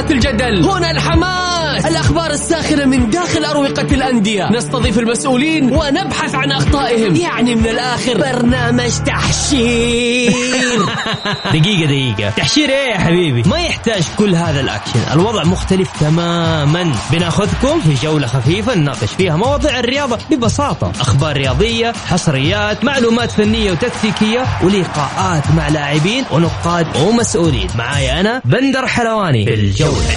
الجدل. هنا الحماس. الأخبار الساخرة من داخل أروقة الأندية. نستضيف المسؤولين ونبحث عن أخطائهم. يعني من الآخر. برنامج تحشير. دقيقة دقيقة. تحشير إيه يا حبيبي؟ ما يحتاج كل هذا الأكشن. الوضع مختلف تماما. بناخذكم في جولة خفيفة نناقش فيها مواضيع الرياضة ببساطة. أخبار رياضية حصريات معلومات فنية وتكتيكية ولقاءات مع لاعبين ونقاد ومسؤولين. معاي أنا بندر حلواني. في الجولة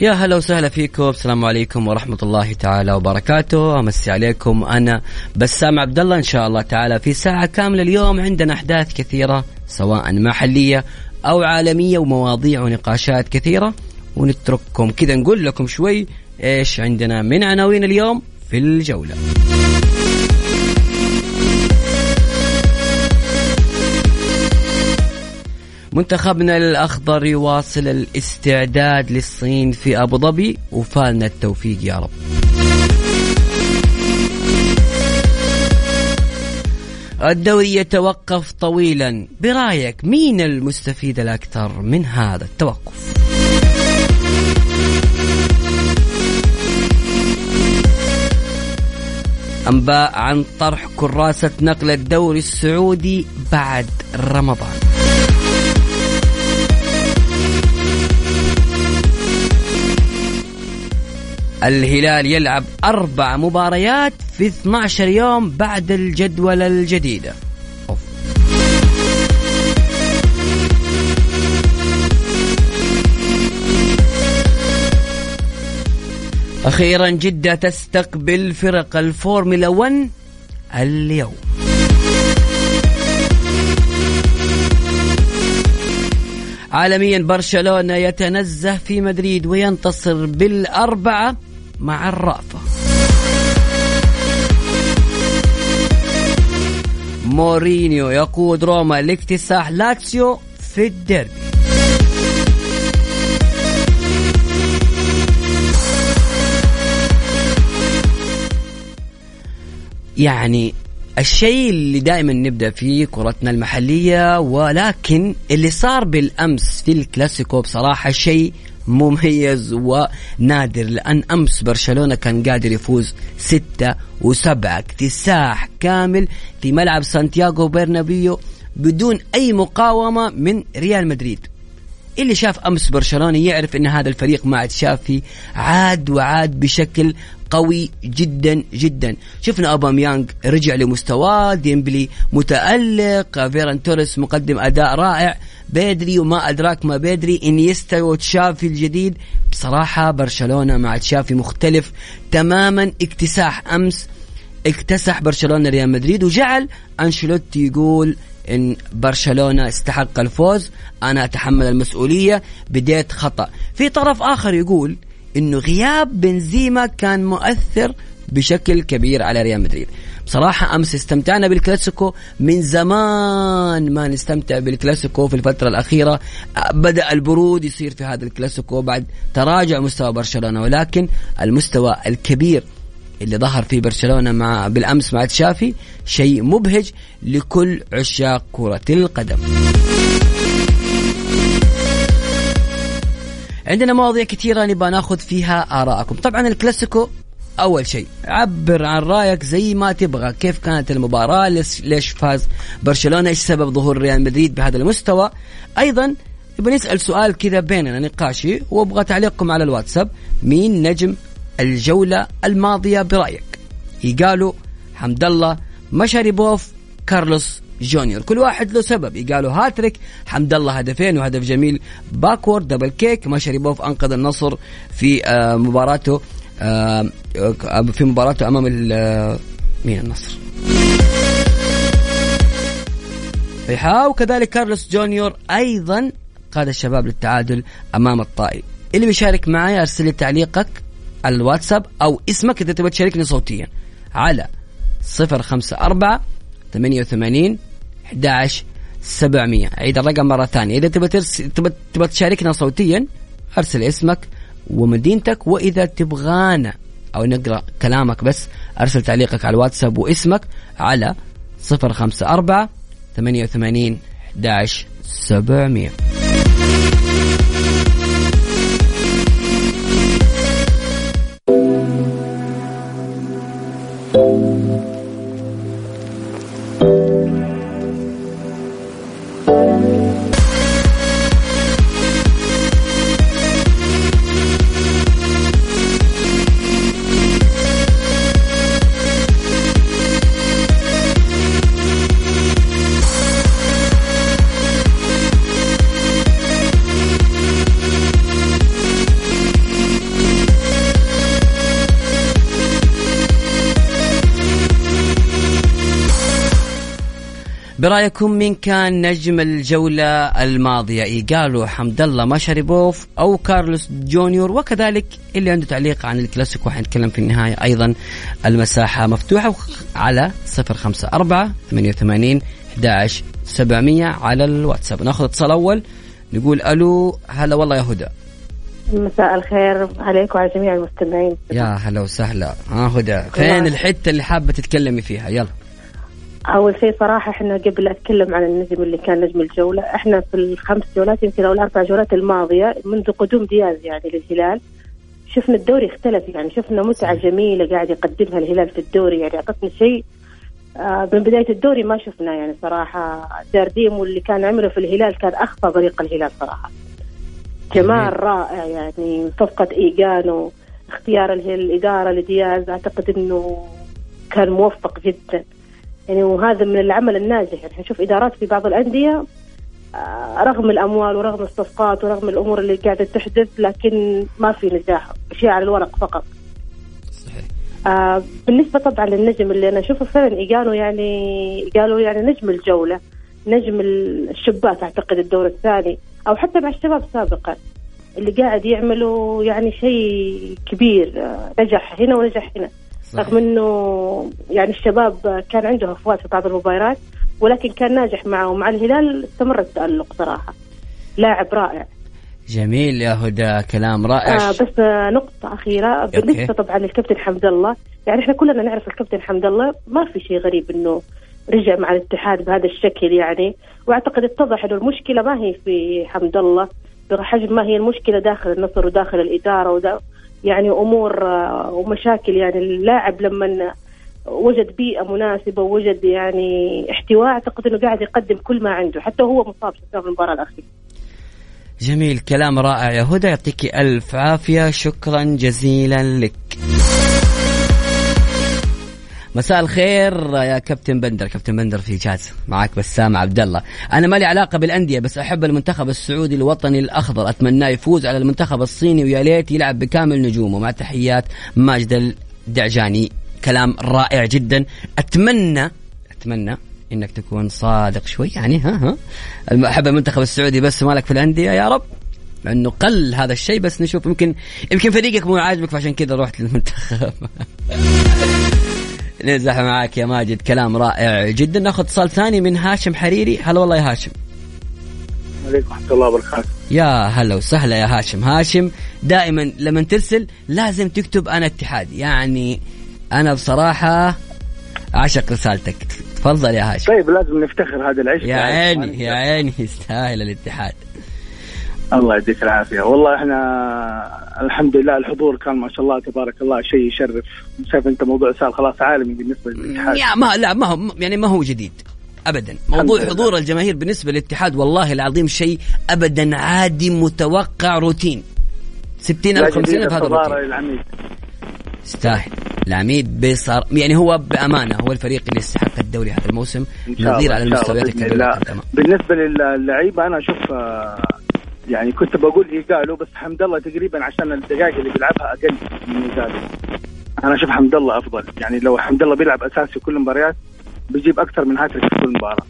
يا هلا وسهلا فيكم. السلام عليكم ورحمة الله تعالى وبركاته. أمسي عليكم أنا بسام عبد الله إن شاء الله تعالى في ساعة كاملة اليوم. عندنا أحداث كثيرة سواء محلية أو عالمية ومواضيع ونقاشات كثيرة. ونترككم كذا نقول لكم شوي إيش عندنا من عناوين اليوم في الجولة. منتخبنا الأخضر يواصل الاستعداد للصين في أبو ظبي وفالنا التوفيق يا رب. الدوري يتوقف طويلا. برأيك مين المستفيد الأكثر من هذا التوقف؟ أنباء عن طرح كراسة نقل الدوري السعودي بعد رمضان. الهلال يلعب أربع مباريات في 12 يوم بعد الجدولة الجديدة أوف. أخيرا جدة تستقبل فرق الفورمولا 1 اليوم عالميا برشلونة يتنزه في مدريد وينتصر بالأربعة مع الرأفة. مورينيو يقود روما لاكتساح لاتسيو في الديربي. يعني الشيء اللي دائما نبدأ فيه كرتنا المحلية ولكن اللي صار بالأمس في الكلاسيكو بصراحة شيء مميز ونادر لأن أمس برشلونة كان قادر يفوز ستة وسبعة اكتساح كامل في ملعب سانتياغو برنابيو بدون أي مقاومة من ريال مدريد. اللي شاف أمس برشلونة يعرف إن هذا الفريق مع تشافي عاد وعاد بشكل قوي جدا جدا. شفنا أوباميانغ رجع لمستواه ديمبلي متألق فيران توريس مقدم أداء رائع. بيدري وما أدراك ما بيدري إنيستا وتشافي الجديد. بصراحة برشلونة مع تشافي مختلف تماما. اكتساح أمس اكتسح برشلونة ريال مدريد وجعل أنشيلوتي يقول إن برشلونة استحق الفوز أنا أتحمل المسؤولية بديت خطأ. في طرف آخر يقول إنه غياب بنزيما كان مؤثر بشكل كبير على ريال مدريد. بصراحة أمس استمتعنا بالكلاسيكو من زمان ما نستمتع بالكلاسيكو في الفترة الأخيرة. بدأ البرود يصير في هذا الكلاسيكو بعد تراجع مستوى برشلونة ولكن المستوى الكبير اللي ظهر فيه برشلونة مع بالأمس مع تشافي شيء مبهج لكل عشاق كرة القدم. عندنا مواضيع كثيرة نبغى ناخذ فيها آراءكم طبعا الكلاسيكو أول شيء عبر عن رأيك زي ما تبغى. كيف كانت المباراة؟ ليش, ليش فاز برشلونة؟ إيش سبب ظهور ريال مدريد بهذا المستوى؟ أيضا نبغى نسأل سؤال كذا بيننا نقاشي وأبغى تعليقكم على الواتساب. مين نجم الجولة الماضية برأيك. إيغالو حمد الله مشاريبوف كارلوس جونيور. كل واحد له سبب. إيغالو هاتريك حمد الله هدفين وهدف جميل. backward double kick. مشاريبوف أنقذ النصر في آه، مباراته آه، في مباراته أمام مين النصر؟ ريحاء وكذلك كارلوس جونيور أيضا قاد الشباب للتعادل أمام الطائي. اللي بيشارك معي أرسل لي تعليقك. الواتساب أو اسمك إذا تبغى تشاركني صوتيا. على 054 88 11 700 عيد الرقم مرة ثانية. إذا. تبغى تبغى تشاركنا صوتيا أرسل اسمك ومدينتك وإذا تبغانا. أو نقرأ كلامك بس أرسل تعليقك على الواتساب واسمك على 054 88 11 700 برأيكم مين كان نجم الجولة الماضية؟ ايجالو حمد الله مشاريبوف أو كارلوس جونيور وكذلك اللي عنده تعليق عن الكلاسيكو. حنتكلم في النهاية أيضا المساحة مفتوحة على 054 88 11 700 على الواتساب. ناخذ اتصال أول نقول ألو هلا والله يا هدى. مساء الخير عليك وعلى جميع المستمعين. يا هلا وسهلا. ها هدى فين الحتة اللي حابة تتكلمي فيها؟ يلا. أول شيء صراحة إحنا قبل أتكلم عن النجم اللي كان نجم الجولة إحنا في الخمس جولات يمكن أو الأربع جولات الماضية منذ قدوم دياز يعني للهلال شفنا الدوري اختلف يعني شفنا متعة جميلة قاعد يقدمها الهلال في الدوري يعني اعطتنا شيء آه من بداية الدوري ما شفناه يعني صراحة. جارديم واللي كان عمله في الهلال كان اخفى بريق الهلال صراحة. جمال رائع يعني صفقة إيجانو اختيار الاداره لدياز أعتقد إنه كان موفق جدا. يعني وهذا من العمل الناجح. يعني نشوف إدارات في بعض الأندية آه، رغم الأموال ورغم الصفقات ورغم الأمور اللي قاعدة تحدث لكن ما في نجاح. أشياء على الورق فقط. صحيح. آه بالنسبة طبعا للنجم اللي أنا أشوفه فعلا قالوا يعني قالوا يعني نجم الجولة نجم الشباك أعتقد الدور الثاني أو حتى مع الشباب سابقا اللي قاعد يعملوا يعني شيء كبير آه، نجح هنا ونجح هنا. رغم إنه يعني الشباب كان عنده افوات في بعض المباريات ولكن كان ناجح معه. ومع الهلال استمر التألق صراحة. لاعب رائع. جميل يا هدى كلام رائع. آه بس نقطة أخيرة. بالنسبة طبعا للكابتن حمد الله يعني إحنا كلنا نعرف الكابتن حمد الله ما في شيء غريب إنه رجع مع الاتحاد بهذا الشكل يعني. وأعتقد اتضح إنه المشكلة ما هي في حمد الله. بحجم ما هي المشكلة داخل النصر وداخل الإدارة يعني أمور آه، ومشاكل. يعني اللاعب لما وجد بيئة مناسبة ووجد يعني احتواء أعتقد إنه قاعد يقدم كل ما عنده حتى هو مصاب في المباراة الأخيرة. جميل كلام رائع. يا هدى يعطيك ألف عافية. شكرا جزيلا لك. مساء الخير يا كابتن بندر. كابتن بندر في جاز. معك بسام عبد الله أنا ما لي علاقة بالأندية بس أحب المنتخب السعودي الوطني الأخضر. اتمناه يفوز على المنتخب الصيني ويا ليت يلعب بكامل نجومه. مع تحيات ماجد الدعجاني. كلام رائع جدا. أتمنى أتمنى إنك تكون صادق شوي. يعني ها ها. أحب المنتخب السعودي بس مالك في الأندية يا رب. انه قل هذا الشيء بس نشوف. يمكن يمكن فريقك مو عاجبك فعشان كذا رحت للمنتخب. نزح معاك يا ماجد كلام رائع جدا. ناخذ اتصال ثاني من هاشم حريري. هلا والله يا هاشم. عليكم ورحمة الله وبركاته. يا هلا وسهلا يا هاشم. هاشم دائما لما ترسل لازم تكتب أنا اتحاد يعني أنا بصراحة أعشق رسالتك. تفضل يا هاشم. طيب لازم نفتخر هذا العشق. يا عيني يا عيني يستاهل الاتحاد. الله يديك العافية. والله إحنا الحمد لله الحضور كان ما شاء الله تبارك الله شيء يشرف. شايف أنت موضوع صار خلاص عالمي بالنسبة للاتحاد. يا ما لا ما هو يعني ما هو جديد ابدا. موضوع حضور الجماهير بالنسبة للاتحاد والله العظيم شيء ابدا عادي متوقع روتين. 60 أو 50 بهذا الروتين يستاهل. العميد بيصار يعني هو بأمانة هو الفريق اللي يستحق الدوري هذا الموسم. نظير على المستويات الكبيرة بالنسبة للعيبه أنا أشوف آه، يعني كنت بقول ايجالو بس حمد الله تقريبا عشان الدقائق اللي بيلعبها أقل من ايجالو أنا أشوف حمد الله أفضل. يعني لو حمد الله بيلعب أساسي كل المباريات بيجيب أكثر من هاتريك في كل مباراة.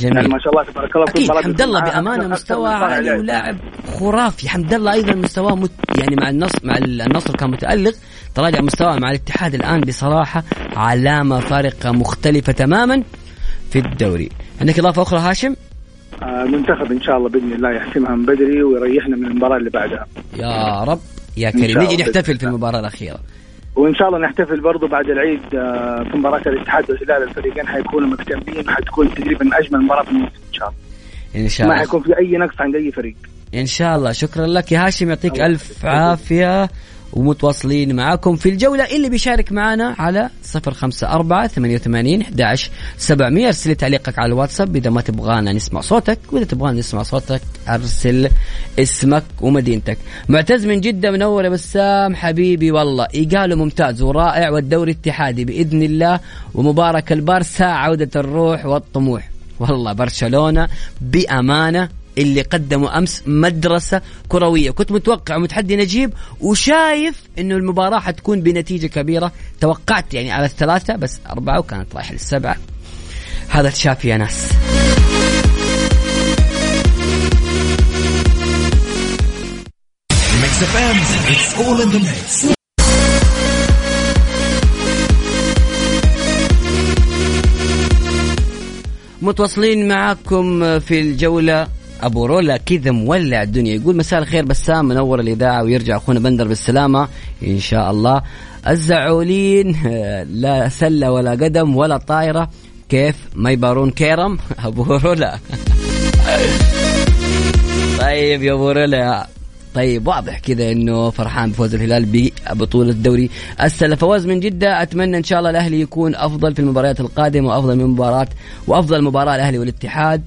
جميل. يعني ما شاء الله تبارك الله أكيد حمد الله بأمانة مستوى عالي ولاعب خرافي. حمد الله أيضا مستواه مت يعني مع النصر مع النصر كان متألق تراجع مستواه مع الاتحاد الآن بصراحة علامة فارقة مختلفة تماما في الدوري. عندك إضافة أخرى هاشم؟ آه، المنتخب إن شاء الله بإذن الله يحسمها من بدري ويريحنا من المباراة اللي بعدها. يا رب. يا كريم نجي. نحتفل في المباراة الأخيرة. وإن شاء الله نحتفل برضو بعد العيد آه، في مباراة الاتحاد والهلال الفريقين حيكونوا مكتملين حتكون تقريبا أجمل مباراة في الموسم إن شاء الله. إن شاء ما الله. حيكون في أي نقص عند أي فريق. إن شاء الله. شكرا لك يا هاشم. يعطيك يسعدك. عافية. ومتواصلين معاكم في الجولة. اللي بيشارك معنا على صفر خمسة أربعة ثمانية وثمانين أحداش سبعمية أرسل لي تعليقك على الواتساب إذا ما تبغانا نسمع صوتك وإذا تبغانا نسمع صوتك أرسل اسمك ومدينتك. معتز من جدة منور يا بسام حبيبي والله. إيقاله ممتاز ورائع والدوري اتحادي بإذن الله ومبارك البارسا عودة الروح والطموح. والله برشلونة بأمانة اللي قدموا أمس مدرسة كروية. كنت متوقع ومتحدي نجيب وشايف إنه المباراة حتكون بنتيجة كبيرة. توقعت يعني على الثلاثة بس أربعة وكانت رايحة للسبعة. هذا تشافي يا ناس. متواصلين معاكم في الجولة أبو رولا كذا مولع الدنيا. يقول مساء الخير بسام منور الإذاعة ويرجع أخونا بندر بالسلامة. إن شاء الله. الزعولين لا سلة ولا قدم ولا طايرة كيف؟ ما يبارون كيرم؟ أبو رولا. طيب يا أبو رولا. طيب واضح كذا إنه فرحان بفوز الهلال ببطولة الدوري السلة. فوز من جدة أتمنى إن شاء الله الأهلي يكون أفضل في المباريات القادمة وأفضل من مباراة وأفضل مباراة الأهلي والاتحاد.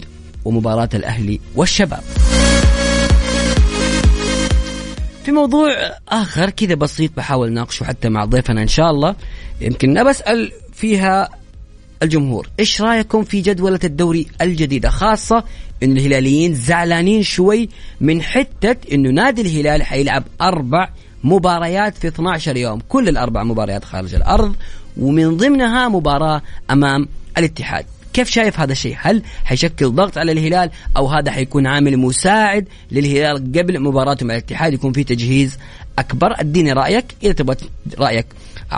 ومباراة الأهلي والشباب. في موضوع آخر كذا بسيط بحاول ناقشه حتى مع ضيفنا إن شاء الله. يمكن بسال فيها الجمهور إيش رأيكم في جدولة الدوري الجديدة؟ خاصة إن الهلاليين زعلانين شوي من حتة إنه نادي الهلال حيلعب أربع مباريات في 12 يوم. كل الأربع مباريات خارج الأرض ومن ضمنها مباراة أمام الاتحاد. كيف شايف هذا الشيء؟ هل حيشكل ضغط على الهلال أو هذا حيكون عامل مساعد للهلال قبل مباراته مع الاتحاد؟ يكون في تجهيز أكبر؟ أديني رأيك إذا تبغى رأيك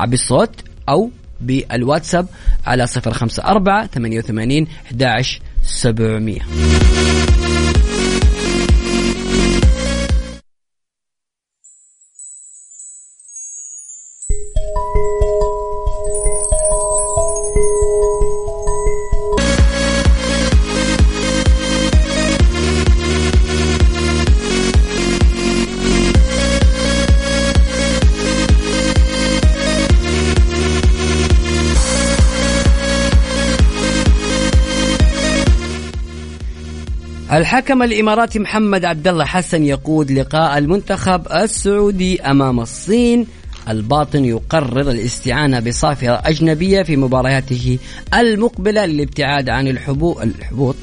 بالصوت أو بالواتساب على 054 88 11 700 الحكم الإماراتي محمد عبد الله حسن يقود لقاء المنتخب السعودي أمام الصين. الباطن يقرر الاستعانة بصافرة أجنبية في مبارياته المقبلة للابتعاد عن الحبوط الحبوط.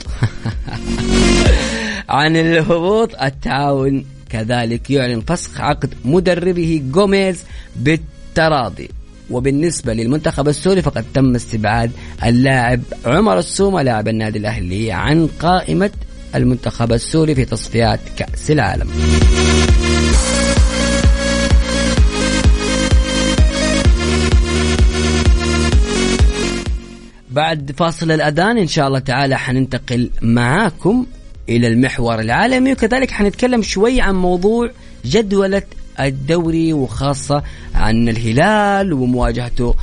عن الهبوط التعاون كذلك يعلن فسخ عقد مدربه جوميز بالتراضي. وبالنسبة للمنتخب السوري فقد تم استبعاد اللاعب عمر السومة لاعب النادي الأهلي عن قائمة المنتخب السوري في تصفيات كأس العالم. بعد فاصل الأذان إن شاء الله تعالى حننتقل معاكم إلى المحور العالمي وكذلك حنتكلم شوي عن موضوع جدولة الدوري وخاصة عن الهلال ومواجهته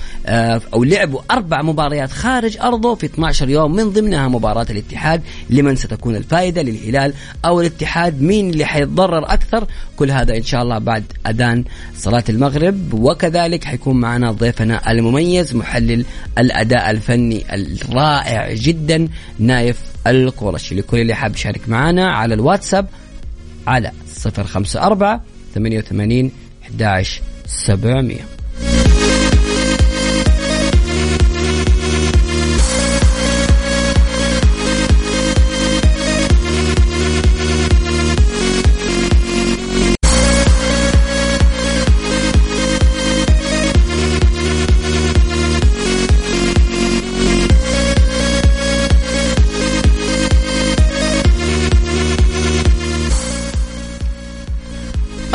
أو لعبوا أربع مباريات خارج أرضه في 12 يوم من ضمنها مباراة الاتحاد لمن ستكون الفائدة للهلال أو الاتحاد مين اللي حيتضرر أكثر؟ كل هذا إن شاء الله بعد أذان صلاة المغرب. وكذلك حيكون معنا ضيفنا المميز محلل الأداء الفني الرائع جدا نايف القرشي. لكل اللي حاب يشارك معنا على الواتساب على 054 88 11 700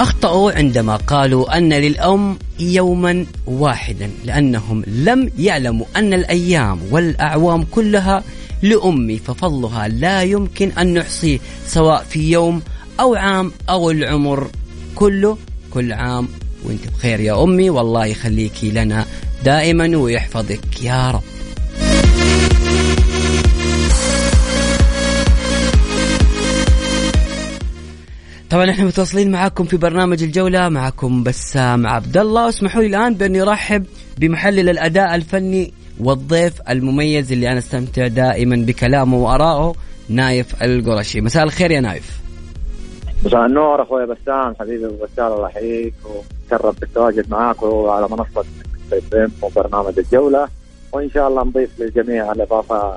أخطأوا عندما قالوا أن للأم يوما واحدا لأنهم لم يعلموا أن الأيام والأعوام كلها لأمي ففضلها لا يمكن أن نحصيه سواء في يوم أو عام أو العمر كله. كل عام وأنت بخير يا أمي والله يخليكي لنا دائما ويحفظك يا رب. طبعا إحنا متواصلين معاكم في برنامج الجولة معكم بسام عبد الله واسمحوا لي الآن بأني أرحب بمحلل الأداء الفني والضيف المميز اللي أنا أستمتع دائما بكلامه وآرائه نايف القرشي. مساء الخير يا نايف. مساء النور أخوي بسام حبيبي أبو بسام الله يحييك وتشرف بالتواجد معاك وعلى منصة وبرنامج الجولة. وإن شاء الله نضيف للجميع الإضافة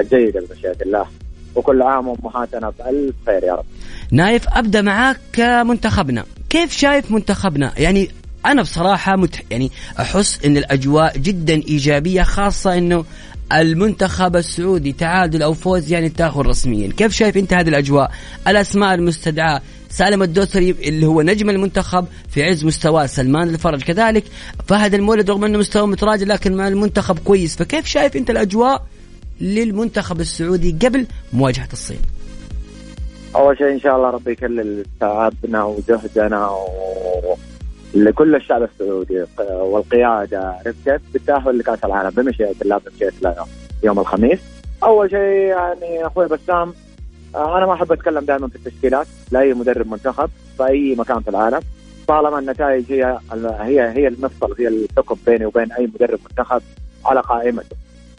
الجيدة بمشيئة الله. وكل عام وأمهاتنا بألف خير يا رب. نايف أبدأ معاك منتخبنا كيف شايف منتخبنا؟ يعني أنا بصراحة متح يعني أحس إن الأجواء جدا إيجابية خاصة إنه المنتخب السعودي تعادل أو فوز يعني تأخذ رسميا. كيف شايف أنت هذه الأجواء؟ الأسماء المستدعاة. سالم الدوسري اللي هو نجم المنتخب في عز مستواه سلمان الفرج. كذلك فهد المولد رغم إنه مستواه متراجع لكن مع المنتخب كويس. فكيف شايف أنت الأجواء؟ للمنتخب السعودي قبل مواجهة الصين أول شيء إن شاء الله ربي يكلل تعبنا وجهدنا و... لكل الشعب السعودي والقيادة رفقت بالتأهل لكأس العالم بمشيئة الله بمشيئة الله يوم الخميس. أول شيء يعني أخوي بسام أنا ما أحب أتكلم دائما في التشكيلات لأي مدرب منتخب في أي مكان في العالم طالما النتائج هي هي هي المفصل هي الحكم بيني وبين أي مدرب منتخب على قائمته.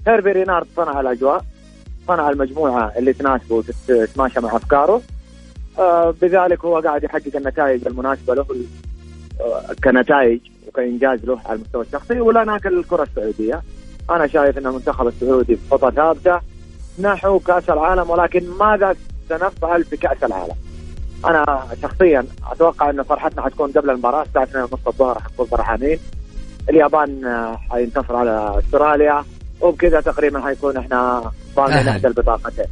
هيرفي رينارد صنع الأجواء صنع المجموعة اللي تناسبه وتتماشى مع أفكاره. آه بذلك هو قاعد يحقق النتائج المناسبة له كنتائج وكإنجاز له على المستوى الشخصي ولا ناكل الكرة السعودية. أنا شايف إن المنتخب السعودي بخطى ثابتة نحو كأس العالم ولكن ماذا سنفعل في كأس العالم؟ أنا شخصيا أتوقع إن فرحتنا حتكون قبل المباراة الساعة 2:30 الظهر حنكون فرحانين. اليابان حينتصر على أستراليا. وبكذا تقريبا حيكون إحنا ضامنين إحدى البطاقتين.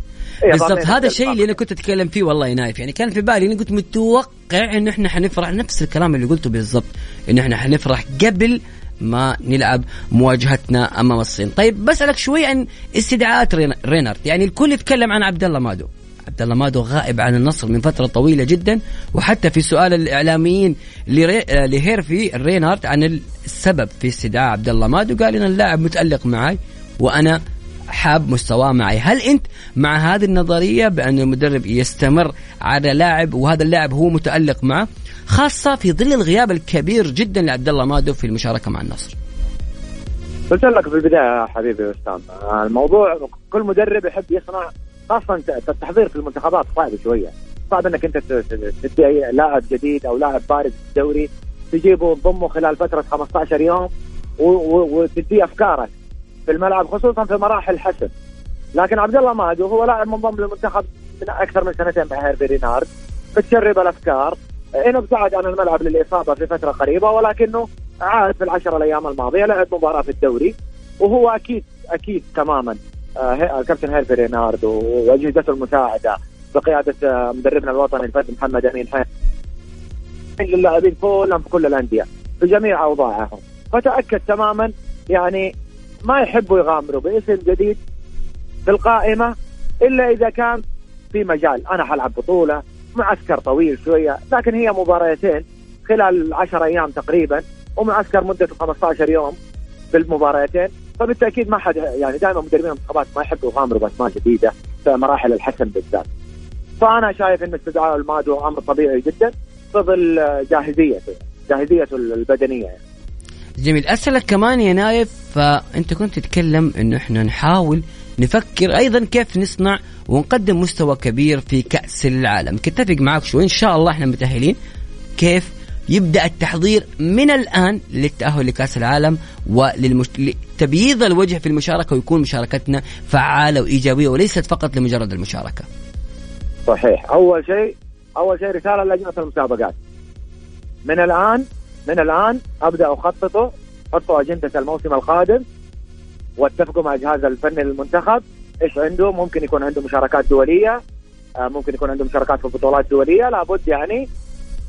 إيه بالضبط. هذا الشيء اللي أنا كنت أتكلم فيه والله يا نايف. يعني كان في بالي اني كنت متوقع انه إحنا حنفرح. نفس الكلام اللي قلته بالضبط انه إحنا حنفرح قبل ما نلعب مواجهتنا أمام الصين. طيب بسألك شوي عن استدعاءات رينارد. يعني الكل يتكلم عن عبد الله مادو. عبد الله مادو غائب عن النصر من فترة طويلة جدا. وحتى في سؤال الإعلاميين لهيرفي رينارد عن السبب في استدعاء عبد الله مادو قال إن اللاعب متألق معي وأنا حاب مستواه معي. هل أنت مع هذه النظرية بأن المدرب يستمر على لاعب وهذا اللاعب هو متألق معه خاصة في ظل الغياب الكبير جدا لعبد الله مادو في المشاركة مع النصر؟ قلت لك في البداية حبيبي أستاذ الموضوع كل مدرب يحب يصنع خاصة التحضير في المنتخبات صعب شوية. صعب إنك أنت تدي لاعب جديد أو لاعب بارز في الدوري تجيبه وتضمه خلال فترة 15 يوم وتديه أفكارك. في الملعب خصوصا في مراحل الحسم لكن عبد الله مادو هو لاعب منضم للمنتخب من أكثر من سنتين مع هيرفي رينارد متشرب الأفكار. ان ابتعد عن الملعب للإصابة في فترة قريبة ولكنه عاد في العشر الأيام الماضية لعب مباراة في الدوري. وهو أكيد أكيد تماما آه كابتن هيرفي رينارد واجهزته المساعدة بقيادة آه مدربنا الوطني الفرد محمد أمين حين للاعبين كلهم في كل الأندية في جميع أوضاعهم. فتأكد تماما يعني ما يحبوا يغامروا باسم جديد في القائمة إلا إذا كان في مجال أنا حلعب بطولة معسكر طويل شوية لكن هي مباريتين خلال 10 أيام تقريبا ومعسكر مدته 15 يوم في المباريتين فبالتأكيد ما حد يعني دائما مدربين المنتخبات ما يحبوا يغامروا بأسماء جديدة في مراحل الحسم بالذات. فأنا شايف إن استدعاء المادو أمر طبيعي جدا في ظل جاهزيته جاهزيته البدنية يعني. جميل. أسألك كمان يا نايف فأنت كنت تتكلم إنه إحنا نحاول نفكر أيضا كيف نصنع ونقدم مستوى كبير في كأس العالم. كنت اتفق معك شوي. إن شاء الله إحنا متأهلين. كيف يبدأ التحضير من الآن للتأهل لكأس العالم ولتبييض الوجه في المشاركة ويكون مشاركتنا فعالة وإيجابية وليست فقط لمجرد المشاركة. صحيح، أول شيء أول شيء رسالة لجنه المسابقات. من الآن من الآن أبدأ أخططه حطوا أجندة الموسم القادم واتفقوا مع الجهاز الفني للمنتخب إيش عنده؟ ممكن يكون عنده مشاركات دولية ممكن يكون عنده مشاركات في بطولات دوليه لابد يعني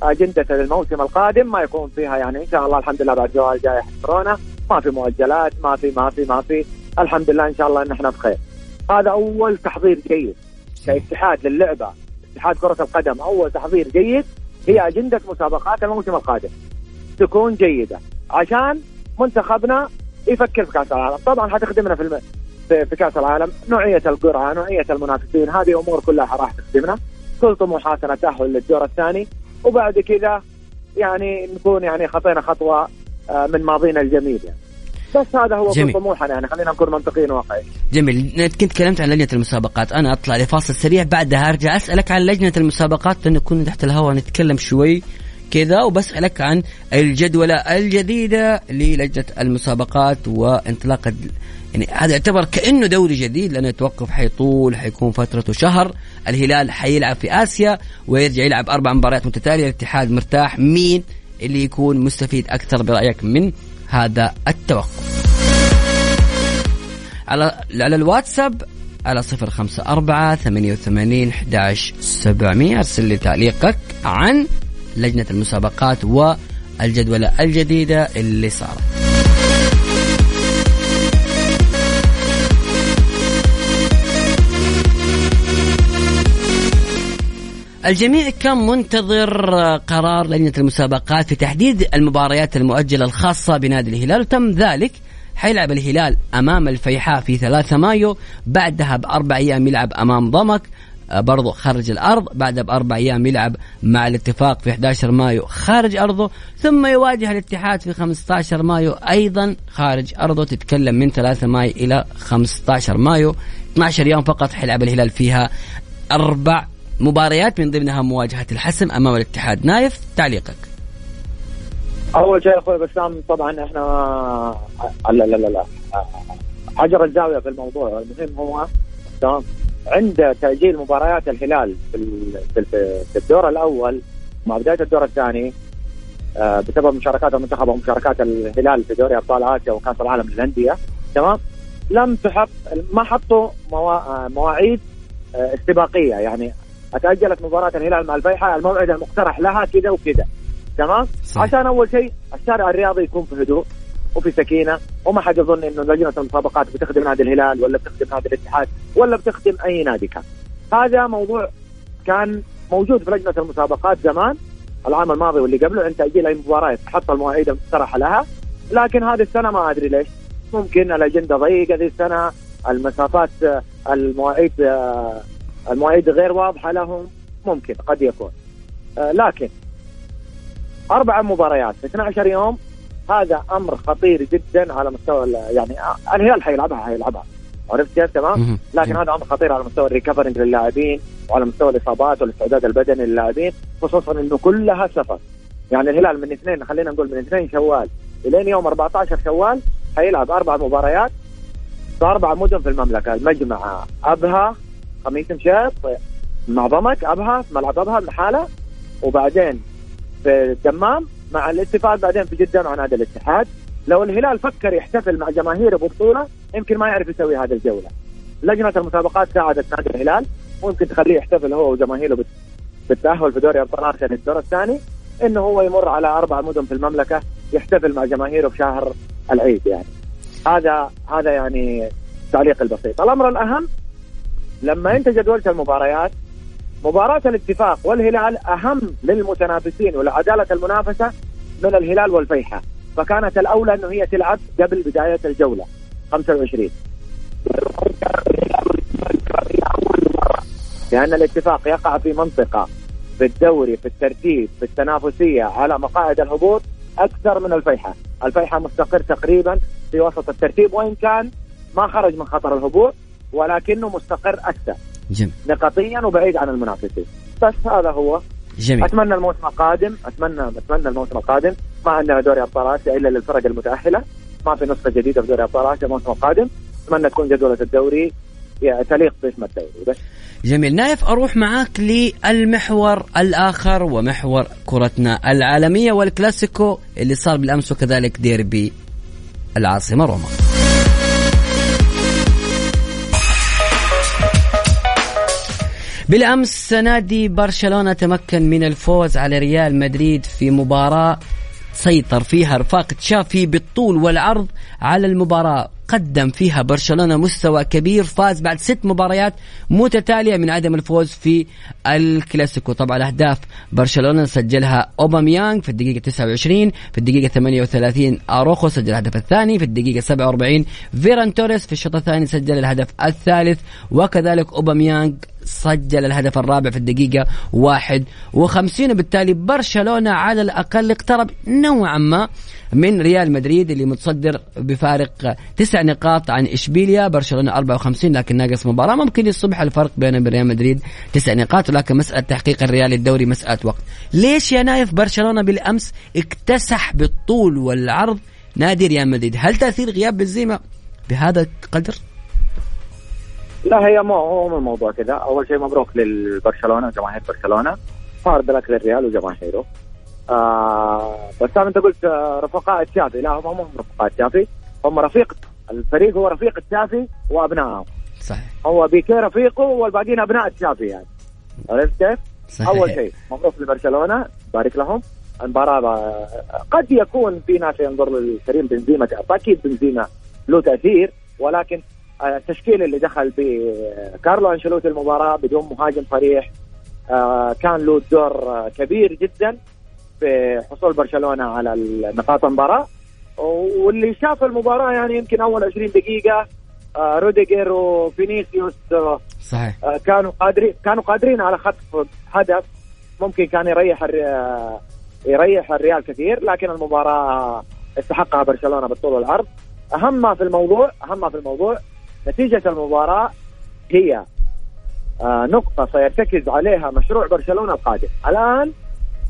أجندة الموسم القادم ما يكون فيها يعني إن شاء الله الحمد لله بعد زوال جائحة كورونا. ما في مؤجلات ما في ما في ما في. الحمد لله إن شاء الله إن إحنا بخير هذا أول تحضير جيد كاتحاد للعبة. اتحاد كرة القدم أول تحضير جيد هي أجندة مسابقات الموسم القادم. تكون جيدة. عشان منتخبنا يفكر في كأس العالم. طبعا حتخدمنا في الم... في في كأس العالم. نوعية القرعة نوعية المنافسين. هذه أمور كلها راح تخدمنا. كل طموحاتنا تأهل للدور الثاني. وبعد كذا يعني نكون يعني خطينا خطوة آه، من ماضينا الجميل يعني. بس هذا هو جميل. كل طموحنا يعني. خلينا نكون منطقيين واقعيين جميل. كنت تكلمت عن لجنة المسابقات. أنا أطلع لفاصل سريع. بعدها أرجع أسألك عن لجنة المسابقات لأنه كنا تحت الهواء نتكلم شوي. كذا وبسألك عن الجدولة الجديدة للجنة المسابقات وانطلاق يعني هذا يعتبر كأنه دوري جديد لأنه التوقف حيطول حيكون فترته شهر. الهلال حيلعب في آسيا ويرجع يلعب أربع مباريات متتالية. الاتحاد مرتاح. مين اللي يكون مستفيد أكثر برأيك من هذا التوقف؟ على على الواتساب على صفر خمسة أربعة ثمانية وثمانين أرسل لي تعليقك عن لجنة المسابقات والجدولة الجديدة اللي صارت الجميع كان منتظر قرار لجنة المسابقات في تحديد المباريات المؤجلة الخاصة بنادي الهلال وتم ذلك حيلعب الهلال أمام الفيحاء في 3 مايو بعدها بأربع أيام يلعب أمام ضمك آه، برضو خارج الأرض بعدها بأربع أيام يلعب مع الاتفاق في 11 مايو خارج أرضه ثم يواجه الاتحاد في 15 مايو أيضا خارج أرضه تتكلم من 3 مايو إلى 15 مايو 12 يوم فقط حيلعب الهلال فيها أربع مباريات من ضمنها مواجهة الحسم أمام الاتحاد نايف تعليقك اول شيء أخوي بسام طبعا إحنا لا لا لا لا حجر الزاويه في الموضوع المهم هو تمام عند تأجيل مباريات الهلال في ال- في ال- في الدور الأول مع بداية الدور الثاني آه، بسبب مشاركات المنتخب ومشاركات الهلال في دوري أبطال آسيا وكأس العالم للأندية. تمام؟ لم تحط ما حطوا آه، مواعيد آه، استباقية. يعني اتاجلت مباراة الهلال مع الفيحاء الموعد المقترح لها كذا وكذا. تمام. عشان أول شيء الشارع الرياضي يكون في هدوء. وفي سكينة وما حد يظن إنه لجنه المسابقات بتخدم نادي الهلال ولا بتخدم نادي الاتحاد ولا بتخدم أي نادي كان. هذا موضوع كان موجود في لجنة المسابقات زمان العام الماضي واللي قبله عند تاجيل اي مباراة حط المواعيد المقترحة لها لكن هذه السنة ما أدري ليش ممكن الأجندة ضيقة ذي السنة المسافات المواعيد المواعيد غير واضحة لهم ممكن قد يكون آه، لكن أربع مباريات في 12 يوم هذا أمر خطير جدا على مستوى يعني آه، الهلال حيلعبها حيلعبها. عرفت كيف تمام؟ لكن هذا أمر خطير على مستوى الريكفرنج للاعبين وعلى مستوى الإصابات والإستعداد البدني للاعبين خصوصا إنه كلها سفر. يعني الهلال من اثنين خلينا نقول من اثنين شوال إلين يوم 14 شوال حيلعب أربع مباريات في أربع مدن في المملكة. المجمع أبها خميس مشيط مع ضمك أبها ملعب أبها المحاله وبعدين في الدمام مع الاتفاق بعدين في جدة مع نادي الاتحاد. لو الهلال فكر يحتفل مع جماهيره ببطولة يمكن ما يعرف يسوي هذه الجولة. لجنة المسابقات ساعدت نادي الهلال ممكن تخليه يحتفل هو وجماهيره بال- بالتأهل في دوري ابطال اسيا للدور الثاني إنه هو يمر على أربع مدن في المملكة يحتفل مع جماهيره في شهر العيد يعني. هذا هذا يعني التعليق البسيط. الأمر الأهم لما انت جدولت المباريات مباراة الاتفاق والهلال أهم للمتنافسين ولعدالة المنافسة من الهلال والفيحاء فكانت الأولى أنه هي تلعب قبل بداية الجولة. 25 لأن الاتفاق يقع في منطقة في الدوري في الترتيب في التنافسية على مقاعد الهبوط أكثر من الفيحاء الفيحاء مستقر تقريبا في وسط الترتيب وإن كان ما خرج من خطر الهبوط ولكنه مستقر أكثر. جميل. نقطيا وبعيد عن المنافسين. بس هذا هو. جميل. أتمنى الموسم القادم اتمنى أتمنى الموسم القادم ما عندنا دوري أبطال آسيا إلا للفرق المتأهلة. ما في نسخة جديدة في دوري أبطال آسيا الموسم القادم. أتمنى تكون جدولة الدوري يعني تليق باسم الدوري. بس. جميل. نايف أروح معاك للمحور الآخر ومحور كرتنا العالمية والكلاسيكو اللي صار بالأمس وكذلك ديربي العاصمة روما. بالأمس نادي برشلونة تمكن من الفوز على ريال مدريد في مباراة سيطر فيها رفاق تشافي بالطول والعرض على المباراة. قدم فيها برشلونة مستوى كبير فاز بعد ست مباريات متتالية من عدم الفوز في الكلاسيكو. طبعا أهداف برشلونة سجلها أوباميانغ في الدقيقة 29 في الدقيقة 38 أروخو سجل الهدف الثاني في الدقيقة 47 فيران توريس في الشوط الثاني سجل الهدف الثالث وكذلك أوباميانغ سجل الهدف الرابع في الدقيقة 51 وبالتالي برشلونة على الأقل اقترب نوعا ما من ريال مدريد اللي متصدر بفارق تسع نقاط عن إشبيليا برشلونة 54 لكن ناقص مباراة. ممكن يصبح الفرق وبين ريال مدريد تسع نقاط ولكن مسألة تحقيق الريال الدوري مسألة وقت. ليش يا نايف برشلونة بالأمس اكتسح بالطول والعرض نادي ريال مدريد؟ هل تأثير غياب بنزيما بهذا القدر؟ لا هي مو هو من الموضوع كذا. أول شيء مبروك للبرشلونة جماهير برشلونة. فارد لك للريال وجماهيره. آه بس أنت قلت آه، رفقاء تشافي. لا هم هم رفقاء تشافي. هم رفيق الفريق هو رفيق تشافي وأبنائه. صحيح. هو بيكي رفيقه والباقيين أبناء تشافي يعني. عرفت كيف؟ صحيح. أول شيء مبروك لبرشلونة. بارك لهم. المباراة آه، قد يكون في ناس ينظر لكريم بنزيما. أكيد بنزيما له تأثير ولكن التشكيل اللي دخل بكارلو أنشيلوتي المباراة بدون مهاجم صريح آه، كان له دور آه، كبير جدا في حصول برشلونة على نقاط المباراة. واللي شاف المباراة يعني يمكن أول 20 دقيقة آه، روديجر وفينيسيوس آه، صحيح. آه، كانوا قادرين كانوا قادرين على خطف هدف. ممكن كان يريح آه، يريح الريال كثير لكن المباراة استحقها برشلونة بالطول والعرض أهم ما في الموضوع أهم ما في الموضوع نتيجة المباراة هي آه، نقطة سيرتكز عليها مشروع برشلونة القادم. الآن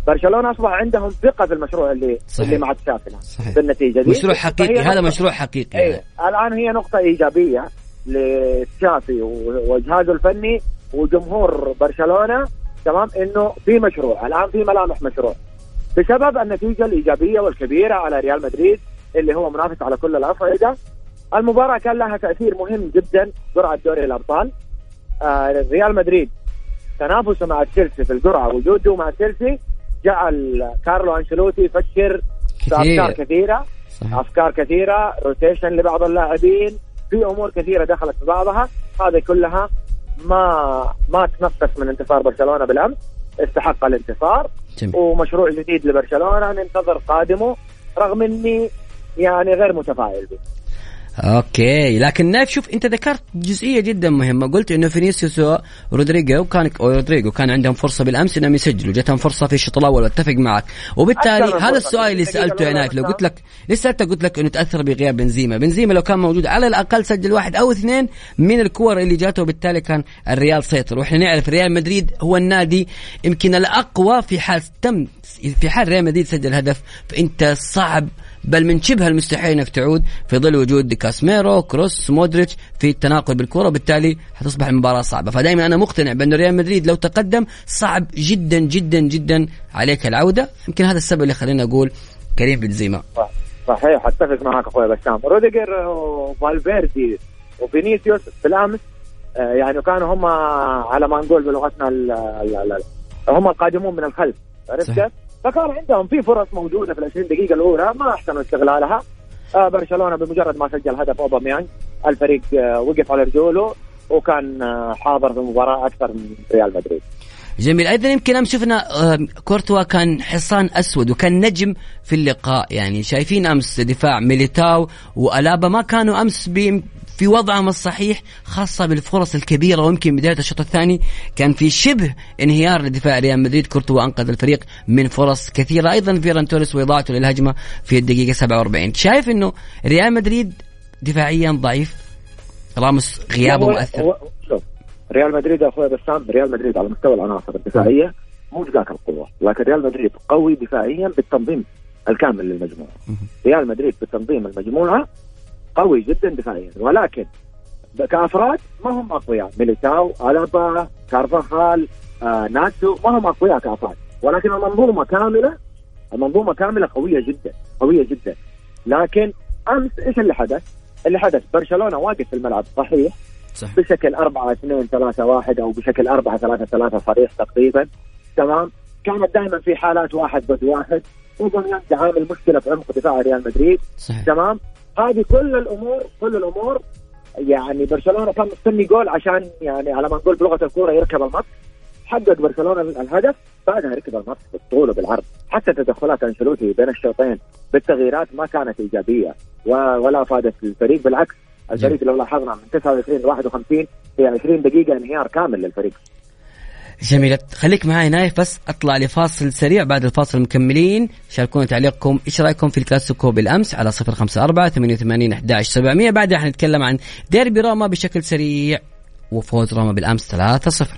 برشلونة أصبح عندهم ثقة في المشروع اللي صحيح. اللي مع تشافي صحيح. بالنتيجة دي. مشروع حقيقي. هذا نقطة- مشروع حقيقي. إيه. الآن هي نقطة إيجابية لتشافي وجهازه الفني وجمهور برشلونة تمام؟ إنه في مشروع. الآن في ملامح مشروع. بسبب النتيجة الإيجابية والكبيرة على ريال مدريد اللي هو منافس على كل الأصعدة المباراة كان لها تأثير مهم جدا قرعة دوري الأبطال. آه ريال مدريد تنافسه مع تشيلسي في القرعة وجوده مع تشيلسي جعل كارلو أنشيلوتي يفكر في أفكار كثير كثيرة. صحيح. أفكار كثيرة rotation لبعض اللاعبين في أمور كثيرة دخلت في بعضها. هذه كلها ما ما تنفس من انتصار برشلونة بالأمس. استحق الانتصار. جميل. ومشروع جديد لبرشلونة ننتظر قادمه رغم إني يعني غير متفائل به. okay لكن نايف شوف أنت ذكرت جزئية جدا مهمة. قلت إنه فينيسيوس ورودريجو كان رودريجو كان عندهم فرصة بالأمس إنهم يسجلوا. جاتهم فرصة في الشوط الأول اتفق معك. وبالتالي هذا. السؤال اللي سألته يا نايف لو. قلت لك لسه انت قلت لك إنه تأثر بغياب بنزيما. بنزيما لو كان موجود على الأقل سجل واحد أو اثنين من الكور اللي جاته وبالتالي كان الريال سيطر. وإحنا نعرف ريال مدريد هو النادي يمكن الأقوى في حال تم في حال ريال مدريد سجل هدف. فأنت صعب بل من شبه المستحيل إنك تعود في ظل وجود كاسميرو كروس مودريتش في التناقل بالكرة. وبالتالي حتصبح المباراة صعبة. فدائما أنا مقتنع بأن ريال مدريد لو تقدم صعب جدا جدا جدا عليك العودة. يمكن هذا السبب اللي خلينا أقول كريم بنزيما. صح- صحيح أتفق معك أخوي بسام روديجر وفالفيردي وفينيسيوس بالامس آه، يعني كانوا هم على ما نقول بلغتنا هم القادمون من الخلف. عرفت؟ فكان عندهم في فرص موجودة في ال 20 دقيقة الأولى ما أحسنوا استغلالها. آه، برشلونة بمجرد ما سجل هدف أوباميانج الفريق آه، وقف على رجوله وكان آه، حاضر في المباراه أكثر من ريال مدريد. جميل. أيضا يمكن أمس شفنا آه، كورتوا كان حصان أسود وكان نجم في اللقاء يعني شايفين أمس دفاع ميليتاو وألابا ما كانوا أمس في وضعهم الصحيح خاصة بالفرص الكبيرة ويمكن بداية الشوط الثاني كان في شبه انهيار لدفاع ريال مدريد. كورتوا أنقذ الفريق من فرص كثيرة. أيضا فيران توريس وإضاعته للهجمة في الدقيقة 47 شايف إنه ريال مدريد دفاعيا ضعيف؟ راموس غيابه مؤثر. شوف ريال مدريد يا أخوي بسام ريال مدريد على مستوى العناصر الدفاعية مو ذاك القوة لكن ريال مدريد قوي دفاعيا بالتنظيم الكامل للمجموعة. ريال مدريد بالتنظيم المجموعة قوي جدا دفاعيا ولكن كأفراد ما هم أقوياء. ميليتاو ألابا كارفاخال آه ناتسو ما هم أقوياء كأفراد. ولكن المنظومة كاملة المنظومة كاملة قوية جدا قوية جدا. لكن أمس إيش اللي حدث؟ اللي حدث برشلونة واقف في الملعب صحيح؟ صح بشكل 4 2 3 1 أو بشكل 4 3 3 صريح تقريبا. تمام؟ كانت دائما في حالات واحد ضد واحد. اوباميانج عامل مشكلة في عمق دفاع ريال مدريد. صحيح. تمام؟ هذه كل الأمور كل الأمور. يعني برشلونة كان مستني جول عشان يعني على ما نقول بلغة الكورة يركب المط حقق برشلونة الهدف بعدها ركب المط بالطول وبالعرض. حتى تدخلات أنشيلوتي بين الشوطين بالتغييرات ما كانت إيجابية ولا افادت الفريق. بالعكس الفريق لو لاحظنا من 29 ل 51 في 20 دقيقة انهيار كامل للفريق. جميلة. خليك معاي نايف بس أطلع لفاصل سريع. بعد الفاصل مكملين. شاركونا تعليقكم. إيش رأيكم في الكلاسيكو بالأمس على 054 88 11 700 بعدها حنتكلم عن ديربي روما بشكل سريع. وفوز روما بالأمس 3 0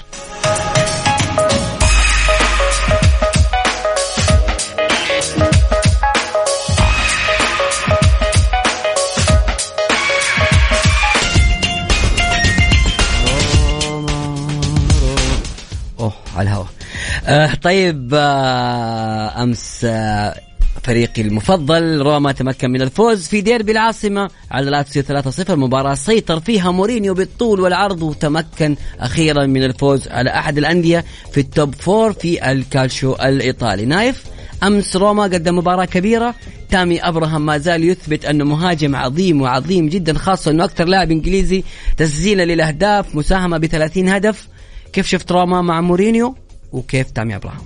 آه طيب آه أمس آه فريقي المفضل روما تمكن من الفوز في ديربي العاصمة على لاتسيو 3-0 مباراة سيطر فيها مورينيو بالطول والعرض وتمكن أخيرا من الفوز على أحد الأندية في ال top four في الكالشو الإيطالي. نايف أمس روما قدم مباراة كبيرة. تامي أبراهام ما زال يثبت أنه مهاجم عظيم وعظيم جدا خاصة أنه أكثر لاعب إنجليزي تسجيلا للأهداف مساهمة ب 30 هدف. كيف شفت روما مع مورينيو؟ وكيف تامي ابراهام؟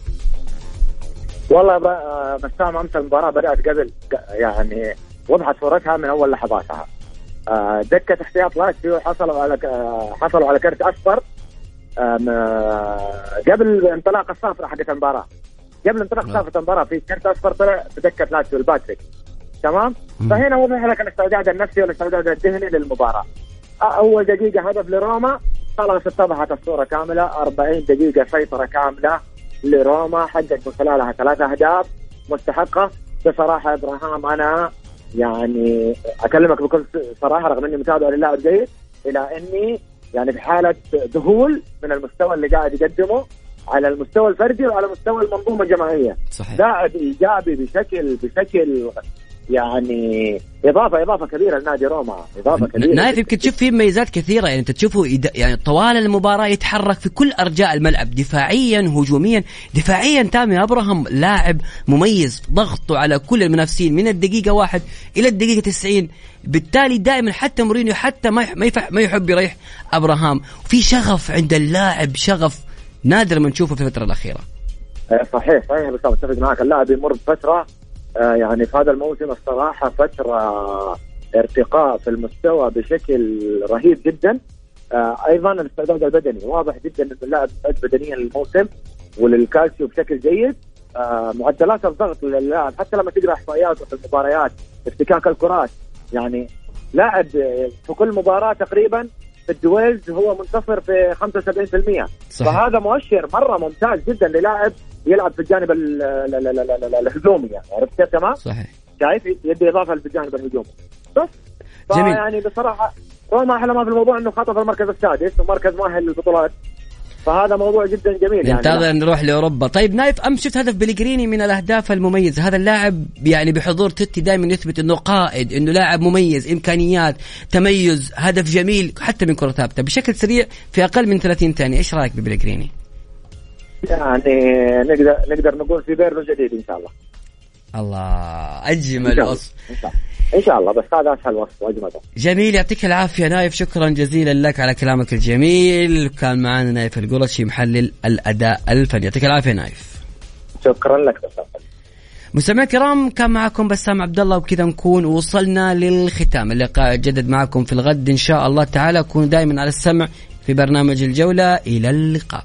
والله بسام أمس المباراة بدأت قبل يعني وضحت صورتها من أول لحظاتها. آه، دكة احتياط لاتسيو حصلوا على حصلوا على كرت أصفر قبل انطلاق الصافره حقت المباراة. قبل انطلاق صافره المباراة في كرت أصفر طلع في دكة لاتسيو الباتريك. تمام؟ فهنا وضح لك الاستعداد النفسي والاستعداد الذهني للمباراة. أول دقيقة هدف لروما. خلاص اتضحت الصورة كاملة. 40 دقيقة سيطرة كاملة لروما حقق من خلالها ثلاث أهداف مستحقة. بصراحة ابراهام أنا يعني أكلمك بكل صراحة رغم إني متابع للاعب جيد إلى إني يعني في حالة ذهول من المستوى اللي قاعد يقدمه على المستوى الفردي وعلى مستوى المنظومة الجماعية. صحيح. لاعب إيجابي بشكل بشكل يعني اضافه إضافة كبيرة لنادي روما. إضافة كبيرة نايف يمكن تشوف فيه مميزات كثيرة. يعني أنت تشوفه يعني طوال المباراة يتحرك في كل أرجاء الملعب دفاعيا هجوميا. دفاعيا تامي أبراهام لاعب مميز ضغطه على كل المنافسين من الدقيقة واحد إلى الدقيقة 90 بالتالي دائما حتى مورينيو حتى ما ما يحب يريح أبراهام. في شغف عند اللاعب شغف نادر ما نشوفه في الفترة الأخيرة. صحيح صحيح بس أتفق معك. اللاعب يمر بفترة يعني في هذا الموسم الصراحة فترة ارتقاء في المستوى بشكل رهيب جدا. آه، أيضا الاستعداد البدني واضح جدا إن اللاعب بدنيا للموسم وللكالسيو بشكل جيد. آه، معدلات الضغط للاعب حتى لما تقرأ احصائياته في المباريات افتكاك الكرات يعني لاعب في كل مباراة تقريبا في الدويلز هو منتصر في 75% صحيح. فهذا مؤشر مرة ممتاز جدا للاعب يلعب في الجانب الهجومي يعني. عرفت كيف تمام؟ صحيح. شايف؟ يدي إضافة في الجانب الهجومي. بس. جميل. يعني بصراحة روما أحلى ما في الموضوع إنه خطف المركز السادس ومركز مؤهل للبطولات. فهذا موضوع جدا جميل يعني. ننتظر نروح لأوروبا. طيب نايف امس شفت هدف بليجريني من الأهداف المميزة. هذا اللاعب يعني بحضور توتي دائما يثبت إنه قائد إنه لاعب مميز إمكانيات تميز هدف جميل حتى من كرة ثابتة. بشكل سريع في أقل من 30 ثانية إيش رأيك ببليجريني يعني نقدر نقدر نقول في بيرلو جديد إن شاء الله. الله أجمل وصف إن شاء الله بس هذا أسهل وصف وأجمل جميل يعطيك العافية نايف شكرا جزيلا لك على كلامك الجميل. كان معنا نايف القرشي محلل الأداء الفني. يعطيك العافية نايف. شكرا لك مستمعينا الكرام كان معكم بسام عبد الله وبكذا نكون وصلنا للختام. اللقاء يتجدد معكم في الغد إن شاء الله تعالى. كونوا دائما على السمع في برنامج الجولة. إلى اللقاء.